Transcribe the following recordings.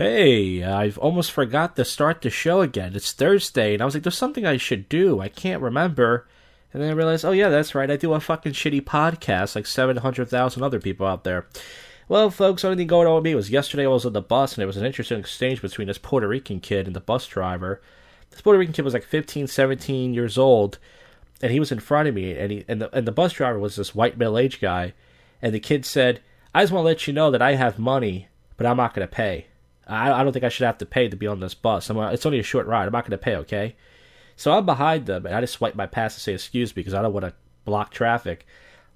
Hey, I've almost forgot to start the show again. It's Thursday, and I was like, there's something I should do. I can't remember. And then I realized, oh, yeah, that's right. I do a fucking shitty podcast like 700,000 other people out there. Well, folks, only thing going on with me was yesterday I was on the bus, and there was an interesting exchange between this Puerto Rican kid and the bus driver. This Puerto Rican kid was like 15, 17 years old, and he was in front of me, and, he, and, the, and the bus driver was this white middle aged guy. And the kid said, I just want to let you know that I have money, but I'm not going to pay. I, I don't think I should have to pay to be on this bus. I'm, it's only a short ride. I'm not going to pay, okay? So I'm behind them, and I just swipe my pass to say excuse me because I don't want to block traffic.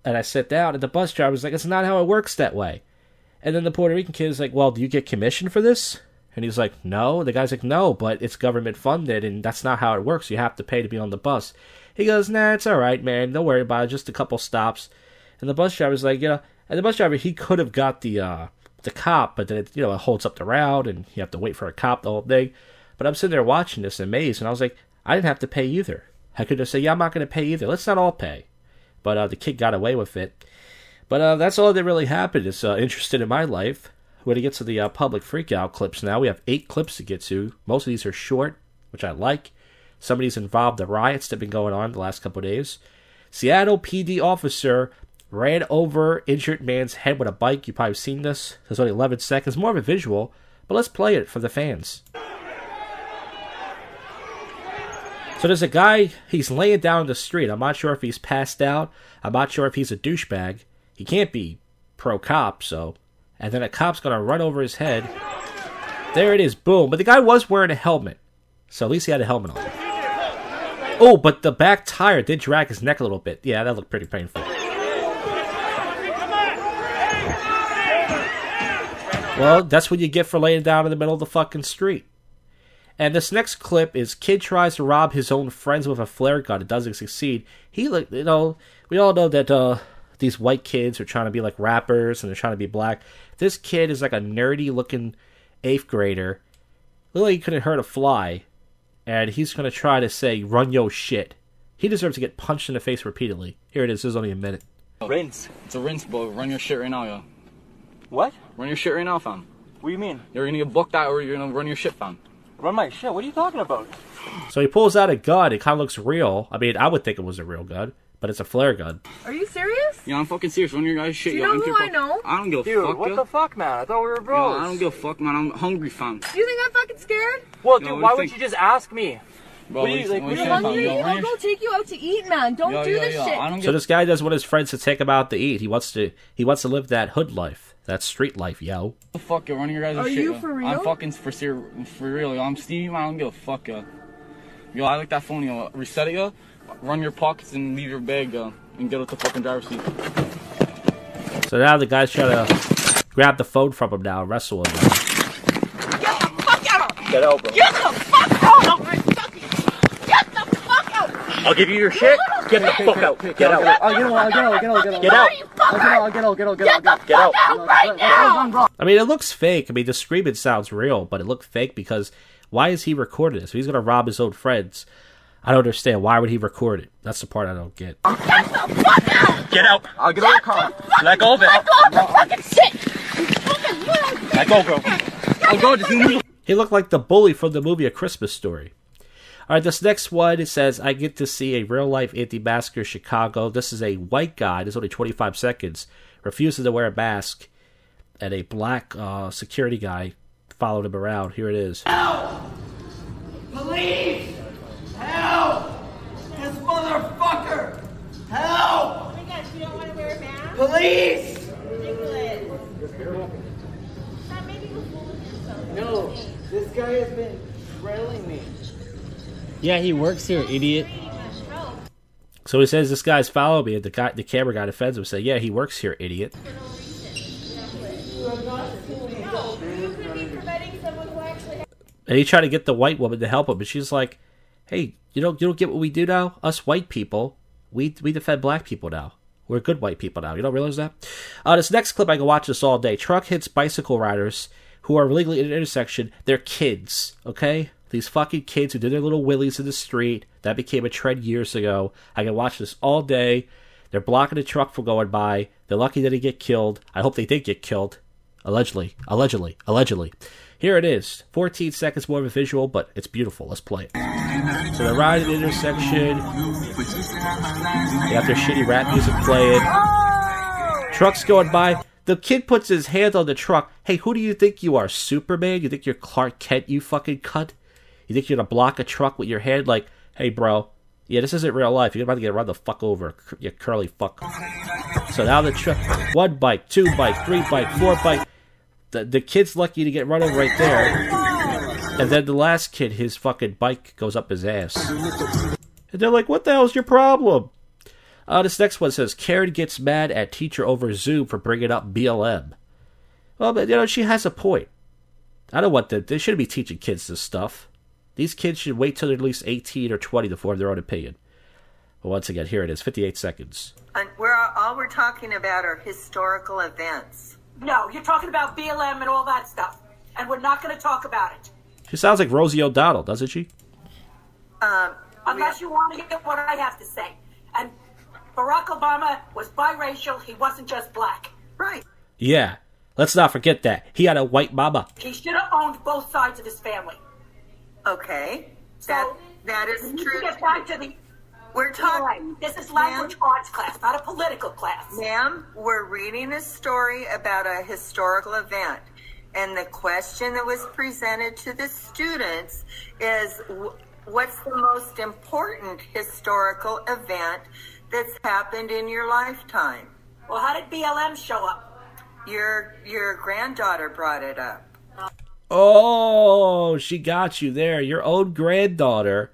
And I sit down, and the bus driver's like, it's not how it works that way. And then the Puerto Rican kid is like, well, do you get commission for this? And he's like, no. The guy's like, no, but it's government funded, and that's not how it works. You have to pay to be on the bus. He goes, nah, it's all right, man. Don't worry about it. Just a couple stops. And the bus driver's like, you know, and the bus driver, he could have got the uh, the cop, but then it, you know, it holds up the route, and you have to wait for a cop the whole thing. But I'm sitting there watching this amazed, and I was like, I didn't have to pay either. I could just say, yeah, I'm not going to pay either. Let's not all pay. But uh, the kid got away with it. But uh, that's all that really happened. It's uh, in my life. We're going to get to the uh, public freakout clips now. We have eight clips to get to. Most of these are short, which I like. Some of these involve the riots that have been going on the last couple days. Seattle PD officer ran over injured man's head with a bike. You've probably seen this. There's only 11 seconds. More of a visual, but let's play it for the fans. So there's a guy, he's laying down in the street. I'm not sure if he's passed out. I'm not sure if he's a douchebag. He can't be pro cop, so. And then a cop's gonna run over his head. There it is, boom. But the guy was wearing a helmet. So at least he had a helmet on. Oh, but the back tire did drag his neck a little bit. Yeah, that looked pretty painful. Well, that's what you get for laying down in the middle of the fucking street. And this next clip is kid tries to rob his own friends with a flare gun. It doesn't succeed. He like you know we all know that uh, these white kids are trying to be like rappers and they're trying to be black. This kid is like a nerdy looking eighth grader. Look like he couldn't hurt a fly, and he's gonna try to say "run yo shit." He deserves to get punched in the face repeatedly. Here it is. This is only a minute. Rinse. It's a rinse, bro. Run your shit right now, yo. What? Run your shit right now, fam. What do you mean? You're gonna get booked out or you're gonna run your shit, fam. Run my shit. What are you talking about? So he pulls out a gun. It kind of looks real. I mean, I would think it was a real gun, but it's a flare gun. Are you serious? Yeah, I'm fucking serious. Run your guys' shit, Do you yo. know don't who give a I fuck. know? I don't give a Dude, fuck, what yo. the fuck, man? I thought we were Yo, bros. I don't give a fuck, man. I'm hungry, fam. Do you think I'm fucking scared? Well, Yo, dude, why you would think? you just ask me? Bro, What you- like, what what you do You're you saying, want fam? hungry? I'll run go take you out to eat, man. Don't Yo, do yo, this yo, shit. I So this guy doesn't want his friends to take him out to eat. He wants to. He wants to live that hood life, that street life, yo. a fuck, yo. Run your guys' Are shit, you for real? I'm fucking for ser- for real, yo. I'm Stevie, man. I don't give a fuck, yo. Yo, I like that phone, yo. Reset it, yo. Run your pockets and leave your bag, yo. And get out the fucking driver's seat. So now the guy's trying to grab the phone from him now and wrestle him. Now. Get the fuck out! Get out, bro. Get the fuck out of my fucking... Get the fuck out! I'll give you your shit. Get the fuck out. Get out. I'll get out, I'll get out, I'll get out, I'll get out. Get out. You I'll fucker! get out, I'll get out, I'll get out, I'll get out. Get the Get out. fuck out right now! I mean, it looks fake. I mean, the screaming sounds real, but it looked fake because why is he recording this? If he's gonna rob his own friends, I don't understand. Why would he record it? That's the part I don't get. Get the fuck out! Get out. I'll get out of the car. Let go of it. Let go of the fucking shit! You fucking little... Let go, bro. Oh, God, just move. He looked like the bully from the movie A Christmas Story. All right, this next one it says I get to see a real life anti-masker in Chicago. This is a white guy. This is only 25 seconds. Refuses to wear a mask, and a black uh, security guy followed him around. Here it is. Help! Police! Help! This motherfucker! Help! Oh my gosh, you don't want to wear a mask? Police! Ridiculous. Stop making a fool of yourself. No, this guy has been trailing me. Yeah, he works here, idiot. So he says this guy's following me, and the guy, the camera guy defends him, say, "Yeah, he works here, idiot." And he tried to get the white woman to help him, but she's like, "Hey, you don't you don't get what we do now? Us white people, we we defend black people now. We're good white people now. You don't realize that?" Uh, this next clip, I can watch this all day. Truck hits bicycle riders who are illegally in an intersection. They're kids, okay? These fucking kids who did their little willies in the street. That became a trend years ago. I can watch this all day. They're blocking the truck from going by. They're lucky that he get killed. I hope they did get killed. Allegedly. Allegedly. Allegedly. Here it is. 14 seconds more of a visual, but it's beautiful. Let's play it. So they're riding the intersection. They have their shitty rap music playing. Truck's going by. The kid puts his hand on the truck. Hey, who do you think you are? Superman? You think you're Clark Kent, you fucking cunt? You think you're gonna block a truck with your head? Like, hey, bro. Yeah, this isn't real life. You're about to get run the fuck over, you curly fuck. So now the truck, one bike, two bike, three bike, four bike. The, the kid's lucky to get run over right there. And then the last kid, his fucking bike goes up his ass. And they're like, what the hell's your problem? Uh, this next one says Karen gets mad at teacher over Zoom for bringing up BLM. Well, but you know she has a point. I don't want them. They shouldn't be teaching kids this stuff. These kids should wait till they're at least 18 or 20 to form their own opinion. But once again, here it is, 58 seconds. And we're all we're talking about are historical events. No, you're talking about BLM and all that stuff. And we're not going to talk about it. She sounds like Rosie O'Donnell, doesn't she? Um, Unless you want to hear what I have to say. And Barack Obama was biracial. He wasn't just black. right. Yeah. Let's not forget that. He had a white mama. He should have owned both sides of his family. Okay. So that that is true. get back to the. We're All right, talking, this is language arts class, not a political class. ma'am. We're reading a story about a historical event, and the question that was presented to the students is, what's the most important historical event that's happened in your lifetime? Well, how did BLM show up? Your your granddaughter brought it up. Oh. Oh, she got you there. Your own granddaughter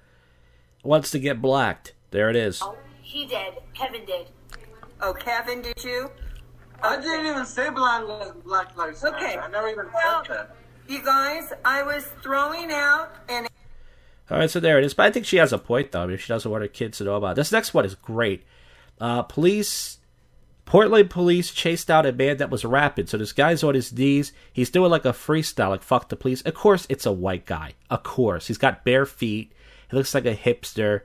wants to get blacked. There it is. He did. Kevin did. Oh, Kevin, did you? I didn't even say black, black lives matter. Okay. I never even Well, said that. you guys, I was throwing out an All right, so there it is. But I think she has a point, though. I mean, she doesn't want her kids to know about it. This next one is great. Uh, police, Portland police chased out a man that was rapping. So this guy's on his knees. He's doing like a freestyle, like fuck the police. Of course, it's a white guy. Of course. He's got bare feet. He looks like a hipster.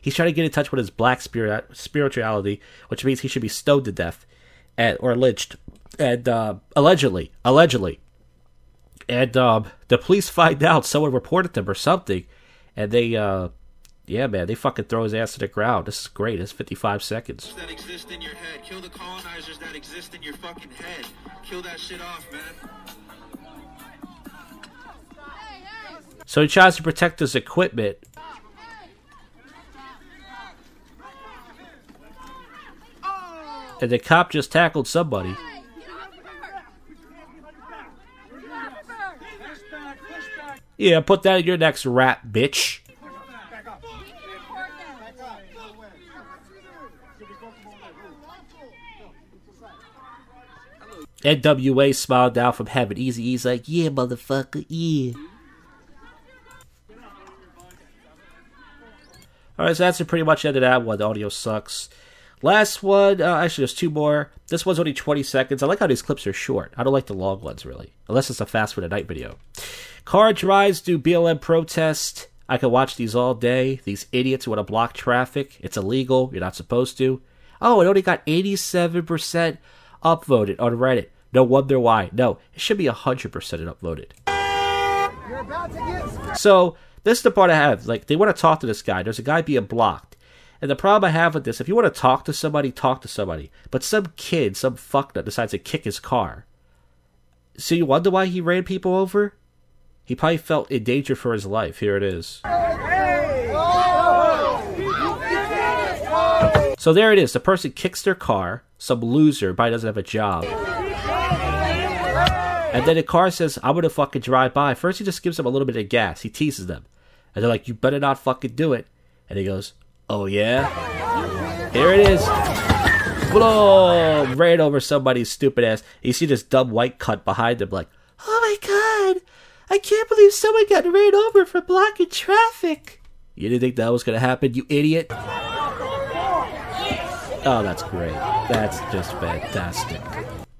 He's trying to get in touch with his black spirit, spirituality, which means he should be stoned to death and, or lynched. And uh, allegedly, allegedly. And um, the police find out someone reported them or something, and they, uh, yeah, man, they fucking throw his ass to the ground. This is great. It's 55 seconds. that exist in your head. Kill the colonizers that exist in your fucking head. Kill that shit off, man. So he tries to protect his equipment. And the cop just tackled somebody. Yeah, put that in your next rap, bitch. NWA smiled down from heaven. Eazy-E's like, yeah, motherfucker, yeah. Alright, so that's pretty much end of that one. The audio sucks. Last one, uh, actually, there's two more. This one's only 20 seconds. I like how these clips are short. I don't like the long ones, really. Unless it's a fast for the night video. Car drives do BLM protest. I could watch these all day. These idiots want to block traffic. It's illegal. You're not supposed to. Oh, it only got 87% upvoted on Reddit. No wonder why. No, it should be 100% upvoted. So, this is the part I have. Like, they want to talk to this guy. There's a guy being blocked. And the problem I have with this, if you want to talk to somebody, talk to somebody. But some kid, some fucknut decides to kick his car. So you wonder why he ran people over? He probably felt in danger for his life. Here it is. So there it is. The person kicks their car. Some loser probably doesn't have a job. And then the car says, I'm gonna fucking drive by. First he just gives them a little bit of gas. He teases them. And they're like, You better not fucking do it. And he goes, Oh yeah? Here it is. Boom! Ran over somebody's stupid ass. You see this dumb white cunt behind him, like, Oh my god! I can't believe someone got ran over for blocking traffic. You didn't think that was gonna happen, you idiot? Oh, that's great. That's just fantastic.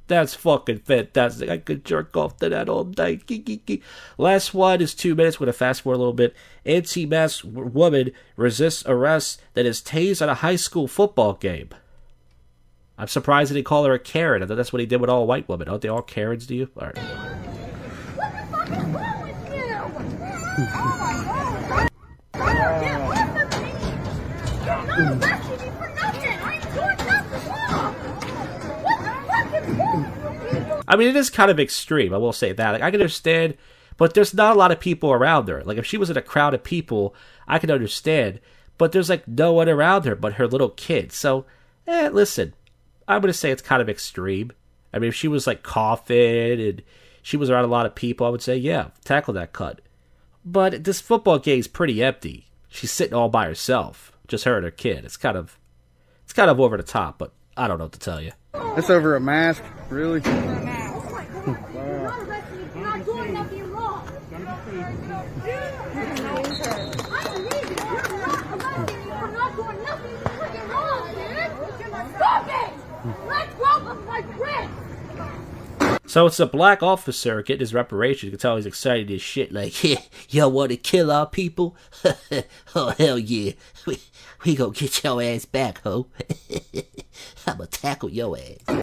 That's fucking fantastic. I could jerk off to that all day. Gee, gee, gee. Last one is two minutes. We're going to fast forward a little bit. Anti-mask woman resists arrest that is tased at a high school football game. I'm surprised they didn't call her a Karen. I thought that's what he did with all white women. Aren't they all Karens to you? All right. I mean, it is kind of extreme. I will say that. Like, I can understand, but there's not a lot of people around her. Like, if she was in a crowd of people, I could understand. But there's like no one around her but her little kid. So, eh, listen, I'm gonna say it's kind of extreme. I mean, if she was like coughing and she was around a lot of people, I would say, yeah, tackle that cut. But this football game's pretty empty. She's sitting all by herself, just her and her kid. It's kind of, it's kind of over the top. But I don't know what to tell you. It's over a mask, really? 嗯 So it's a black officer getting his reparations. You can tell he's excited as shit. Like, yeah, y'all want to kill our people? oh hell yeah, we we gonna get your ass back, ho. I'ma tackle your ass.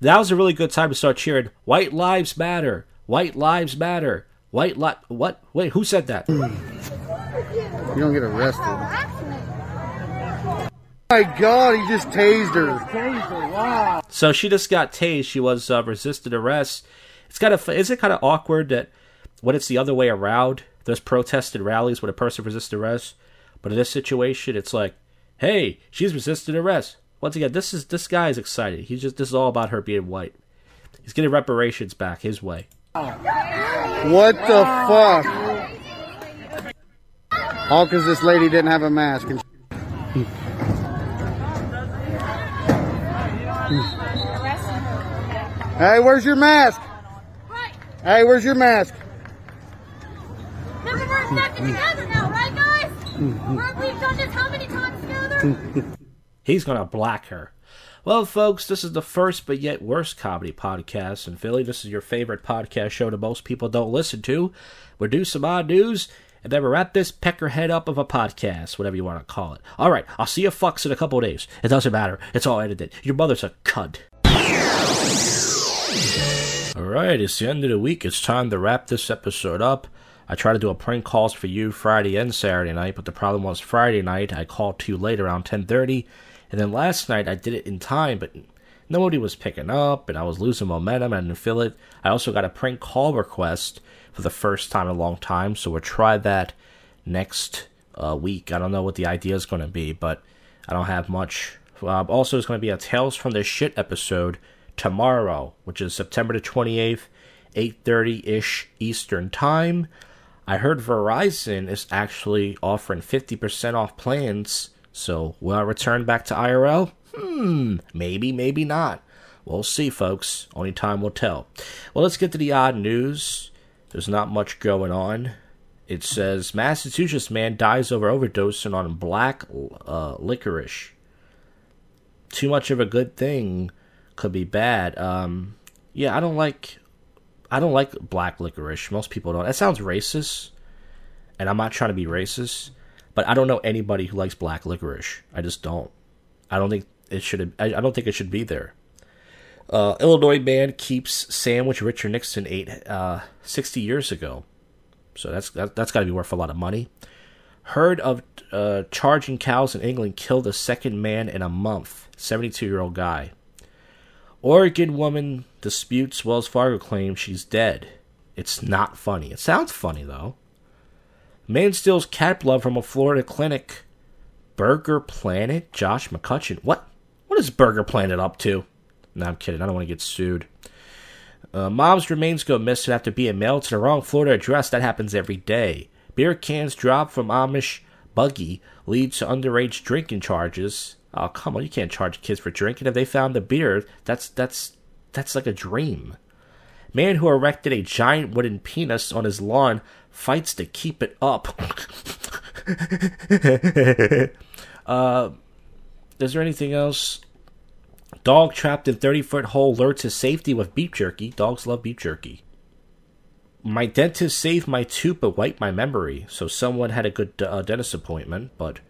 That was a really good time to start cheering. White lives matter. White lives matter. White li- What? Wait, who said that? You don't get arrested. my god, he just tased her. So she just got tased. She was uh, resisted arrest. It's kind of is it kind of awkward that when it's the other way around, there's protested rallies when a person resists arrest, but in this situation, it's like, hey, she's resisted arrest. Once again, this is this guy is excited. He's just this is all about her being white. He's getting reparations back his way. What the fuck? All because this lady didn't have a mask. And hey, where's your mask? Hey, where's your mask? He's gonna black her. Well, folks, this is the first but yet worst comedy podcast in Philly. This is your favorite podcast show that most people don't listen to. We'll do some odd news, and then we'll wrap this peckerhead up of a podcast, whatever you want to call it. All right, I'll see you fucks in a couple days. It doesn't matter. It's all edited. Your mother's a cunt. All right, it's the end of the week. It's time to wrap this episode up. I tried to do a prank calls for you Friday and Saturday night, but the problem was Friday night I called too late around 10:30, and then last night I did it in time, but nobody was picking up, and I was losing momentum. And I didn't feel it. I also got a prank call request for the first time in a long time, so we'll try that next uh, week. I don't know what the idea is going to be, but I don't have much. Uh, also, it's going to be a Tales from the Shit episode tomorrow, which is September the 28th, 8:30 ish Eastern Time. I heard Verizon is actually offering 50% off plans, so will I return back to IRL? Hmm, maybe, maybe not. We'll see, folks. Only time will tell. Well, let's get to the odd news. There's not much going on. It says Massachusetts man dies over overdosing on black uh, licorice. Too much of a good thing could be bad. Um, yeah, I don't like I don't like black licorice. Most people don't. That sounds racist, and I'm not trying to be racist, but I don't know anybody who likes black licorice. I just don't. I don't think it should. I, I don't think it should be there. Uh, Illinois man keeps sandwich Richard Nixon ate uh, 60 years ago, so that's that, that's got to be worth a lot of money. Herd of uh, charging cows in England killed a second man in a month. 72 year old guy. Oregon woman disputes Wells Fargo claim she's dead. It's not funny. It sounds funny though. Man steals cat blood from a Florida clinic. Burger Planet, Josh McCutcheon. What? What is Burger Planet up to? No, I'm kidding. I don't want to get sued. Uh, mom's remains go missing after being mailed to the wrong Florida address. That happens every day. Beer cans dropped from Amish buggy lead to underage drinking charges. Oh come on, you can't charge kids for drinking. If they found the beer, that's that's that's like a dream. Man who erected a giant wooden penis on his lawn fights to keep it up. uh, is there anything else? Dog trapped in 30 foot hole lured to safety with beef jerky. Dogs love beef jerky. My dentist saved my tooth but wiped my memory. So someone had a good uh, dentist appointment, but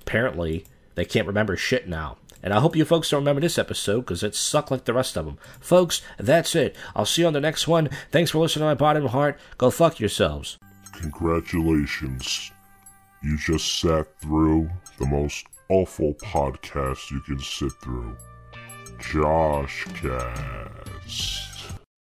apparently they can't remember shit now. And I hope you folks don't remember this episode because it sucked like the rest of them. Folks, that's it. I'll see you on the next one. Thanks for listening to my bottom heart. Go fuck yourselves. Congratulations. You just sat through the most awful podcast you can sit through. Josh Cast.